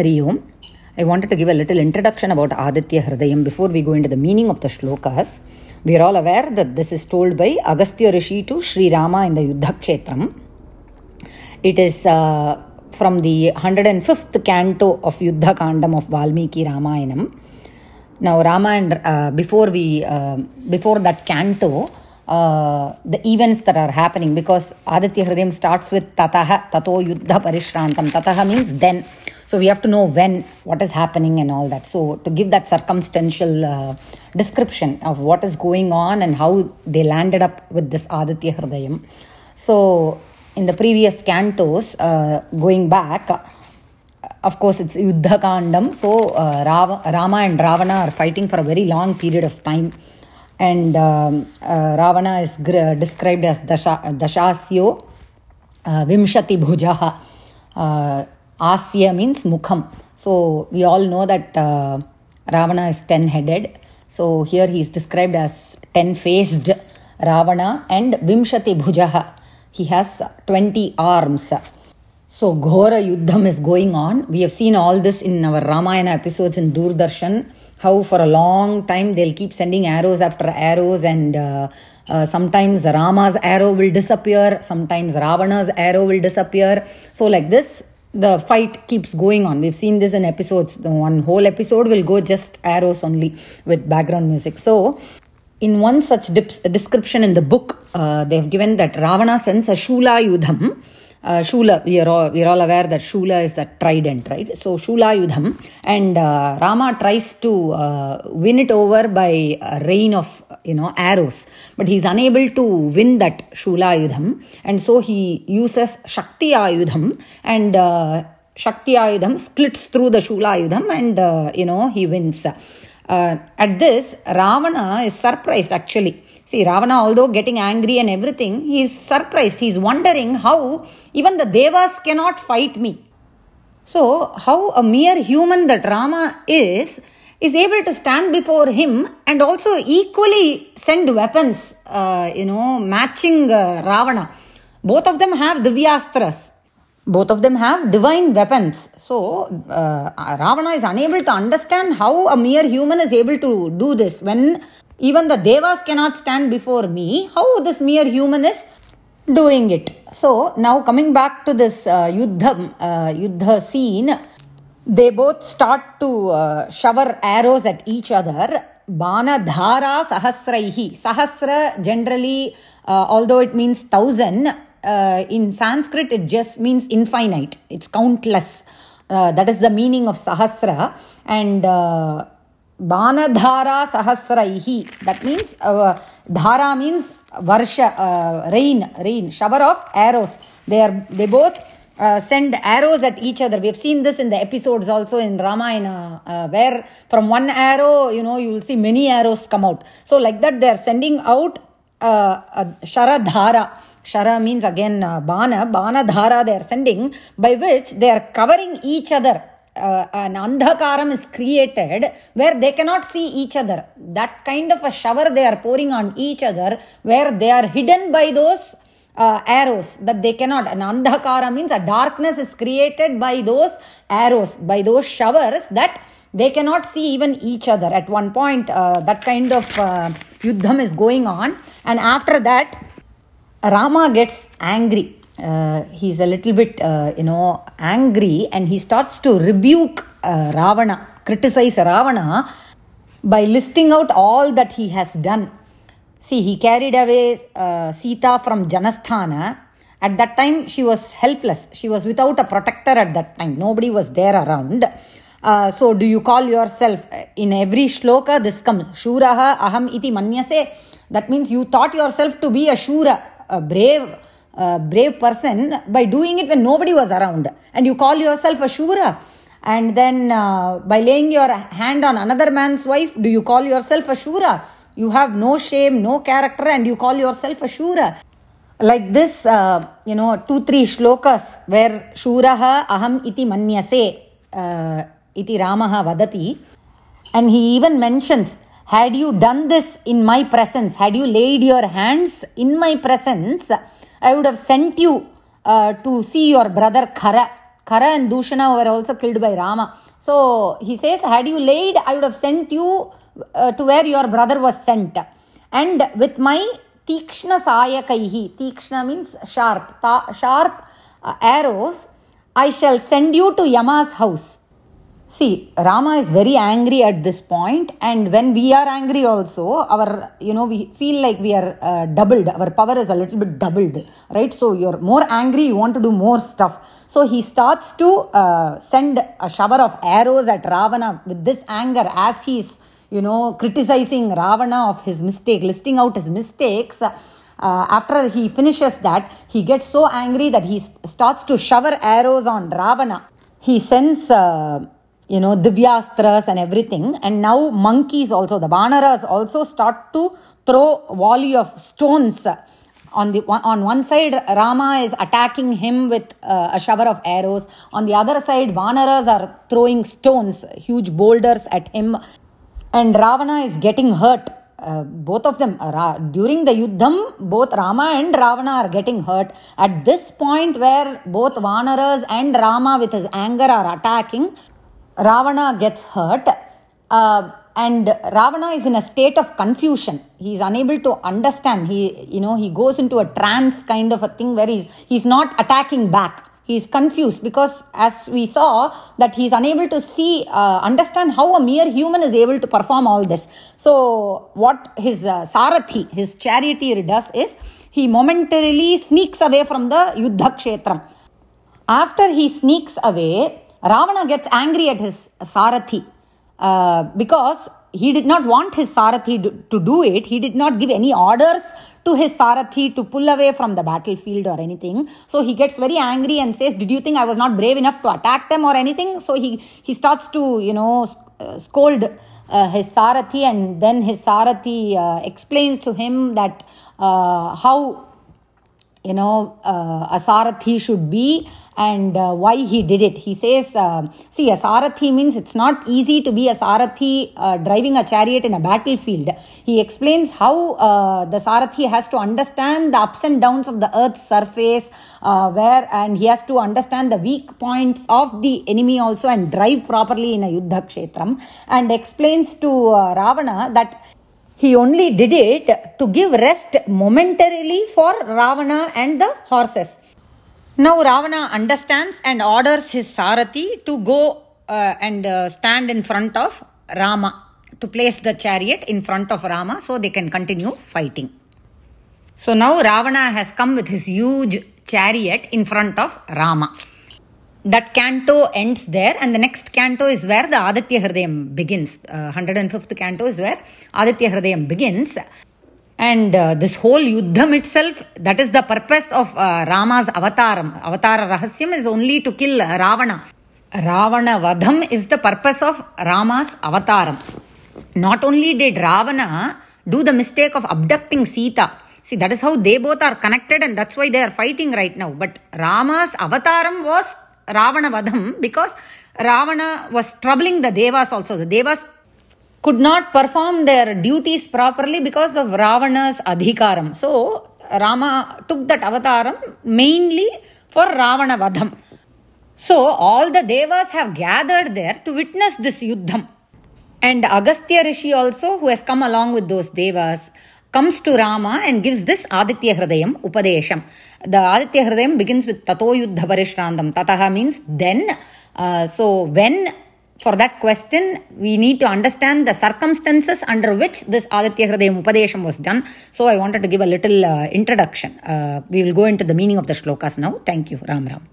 Hari Om. I wanted to give a little introduction about Aditya Hridayam before we go into the meaning of the shlokas. We are all aware that this is told by Agastya Rishi to Sri Rama in the Yuddha Kshetram. It is uh, from the 105th canto of Yuddha Kandam of Valmiki Ramayanam. Now, Rama and uh, before we uh, before that canto, uh, the events that are happening because Aditya Hridayam starts with Tataha, Tato Yuddha Parishrantam. Tataha means then. So we have to know when, what is happening and all that. So to give that circumstantial uh, description of what is going on and how they landed up with this Aditya Hridayam. So in the previous cantos, uh, going back, of course it's Yuddha Kandam. So uh, Rama and Ravana are fighting for a very long period of time and um, uh, Ravana is gr- described as Dasha, Dashasyo uh, Vimshati Bhujaha. Asya means Mukham. So we all know that uh, Ravana is 10 headed. So here he is described as 10 faced Ravana and Vimshati Bhujaha. He has 20 arms. So Ghora Yuddham is going on. We have seen all this in our Ramayana episodes in Doordarshan how for a long time they'll keep sending arrows after arrows and uh, uh, sometimes rama's arrow will disappear sometimes ravana's arrow will disappear so like this the fight keeps going on. We've seen this in episodes the one whole episode will go just arrows only with background music. So in one such description in the book uh, they have given that ravana sends a shula yudham uh, Shula, we are, all, we are all aware that Shula is that trident, right? So Shula Yudham, and uh, Rama tries to uh, win it over by a rain of, you know, arrows, but he's unable to win that Shula Yudham, and so he uses Shakti Ayudham, and Shakti Ayudham splits through the Shula Ayudham, and, you know, he wins. At this, Ravana is surprised actually See, Ravana, although getting angry and everything, he is surprised. He is wondering how even the Devas cannot fight me. So, how a mere human that Rama is, is able to stand before him and also equally send weapons, uh, you know, matching uh, Ravana. Both of them have Divyastras. Both of them have divine weapons. So, uh, Ravana is unable to understand how a mere human is able to do this when even the devas cannot stand before me. How this mere human is doing it? So now coming back to this uh, yuddha, uh, yuddha scene, they both start to uh, shower arrows at each other. Bana dhara sahasraihi. Sahasra generally, uh, although it means thousand, uh, in Sanskrit it just means infinite. It's countless. Uh, that is the meaning of sahasra. And Sahasraihi. That means uh, Dhara means Varsha, rain, rain, shower of arrows. They are they both uh, send arrows at each other. We have seen this in the episodes also in Ramayana, uh, where from one arrow, you know, you will see many arrows come out. So like that, they are sending out uh, Sharadhara. Shara means again uh, Bana, Bana Dhara they are sending, by which they are covering each other uh, an andhakaram is created where they cannot see each other. That kind of a shower they are pouring on each other where they are hidden by those uh, arrows that they cannot. An andhakara means a darkness is created by those arrows, by those showers that they cannot see even each other. At one point, uh, that kind of uh, yuddham is going on, and after that, Rama gets angry uh, he's a little bit, uh, you know, angry and he starts to rebuke uh, Ravana, criticize Ravana by listing out all that he has done. See, he carried away uh, Sita from Janasthana. At that time, she was helpless. She was without a protector at that time. Nobody was there around. Uh, so, do you call yourself uh, in every shloka? This comes Shuraha Aham iti manyase. That means you thought yourself to be a Shura, a brave uh, brave person by doing it when nobody was around. And you call yourself a shura and then uh, by laying your hand on another man's wife do you call yourself a shura? You have no shame no character and you call yourself a shura. Like this uh, you know two three shlokas where shuraha aham iti manyase uh, iti ramaha vadati. And he even mentions had you done this in my presence had you laid your hands in my presence I would have sent you uh, to see your brother Khara. Kara and Dushana were also killed by Rama. So he says, Had you laid, I would have sent you uh, to where your brother was sent. And with my Tikshna Sayakaihi, Tikshna means sharp, ta- sharp uh, arrows, I shall send you to Yama's house. See, Rama is very angry at this point, and when we are angry, also, our you know, we feel like we are uh, doubled, our power is a little bit doubled, right? So, you're more angry, you want to do more stuff. So, he starts to uh, send a shower of arrows at Ravana with this anger as he's you know, criticizing Ravana of his mistake, listing out his mistakes. Uh, after he finishes that, he gets so angry that he st- starts to shower arrows on Ravana. He sends. Uh, you know, Divyastras and everything. And now monkeys also, the Vanaras also start to throw volley of stones. On the on one side, Rama is attacking him with uh, a shower of arrows. On the other side, Vanaras are throwing stones, huge boulders at him, and Ravana is getting hurt. Uh, both of them uh, during the yuddham both rama and ravana are getting hurt at this point where both vanaras and rama with his anger are attacking Ravana gets hurt, uh, and Ravana is in a state of confusion. He is unable to understand. He, you know, he goes into a trance kind of a thing where he's he's not attacking back. He's confused because, as we saw, that he's unable to see, uh, understand how a mere human is able to perform all this. So, what his uh, Sarathi, his charioteer, does is he momentarily sneaks away from the Yuddha Kshetram. After he sneaks away, Ravana gets angry at his Sarathi uh, because he did not want his Sarathi to do it. He did not give any orders to his Sarathi to pull away from the battlefield or anything. So he gets very angry and says, Did you think I was not brave enough to attack them or anything? So he, he starts to, you know, uh, scold uh, his Sarathi, and then his Sarathi uh, explains to him that uh, how you know, uh, a Sarathi should be and uh, why he did it. He says, uh, see, a Sarathi means it's not easy to be a Sarathi uh, driving a chariot in a battlefield. He explains how uh, the Sarathi has to understand the ups and downs of the earth's surface, uh, where, and he has to understand the weak points of the enemy also and drive properly in a Yuddha Kshetram, and explains to Ravana that he only did it to give rest momentarily for Ravana and the horses. Now Ravana understands and orders his Sarathi to go uh, and uh, stand in front of Rama, to place the chariot in front of Rama so they can continue fighting. So now Ravana has come with his huge chariot in front of Rama that canto ends there and the next canto is where the Aditya Hridayam begins. Uh, 105th canto is where Aditya Hridayam begins. And uh, this whole Yuddham itself, that is the purpose of uh, Rama's avataram. Avatara Rahasyam is only to kill Ravana. Ravana Vadham is the purpose of Rama's avataram. Not only did Ravana do the mistake of abducting Sita, see that is how they both are connected and that's why they are fighting right now. But Rama's avataram was Ravana Vadham because Ravana was troubling the Devas also. The Devas could not perform their duties properly because of Ravana's adhikaram. So Rama took that avataram mainly for Ravana Vadham. So all the Devas have gathered there to witness this Yuddham. And Agastya Rishi also, who has come along with those Devas, comes to Rama and gives this Aditya Hridayam Upadesham. The Aditya Hridayam begins with Tato Yuddha Parishrantam. Tataha means then. Uh, so when for that question, we need to understand the circumstances under which this Aditya Hridayam Upadesham was done. So I wanted to give a little uh, introduction. Uh, we will go into the meaning of the shlokas now. Thank you, Ram Ram.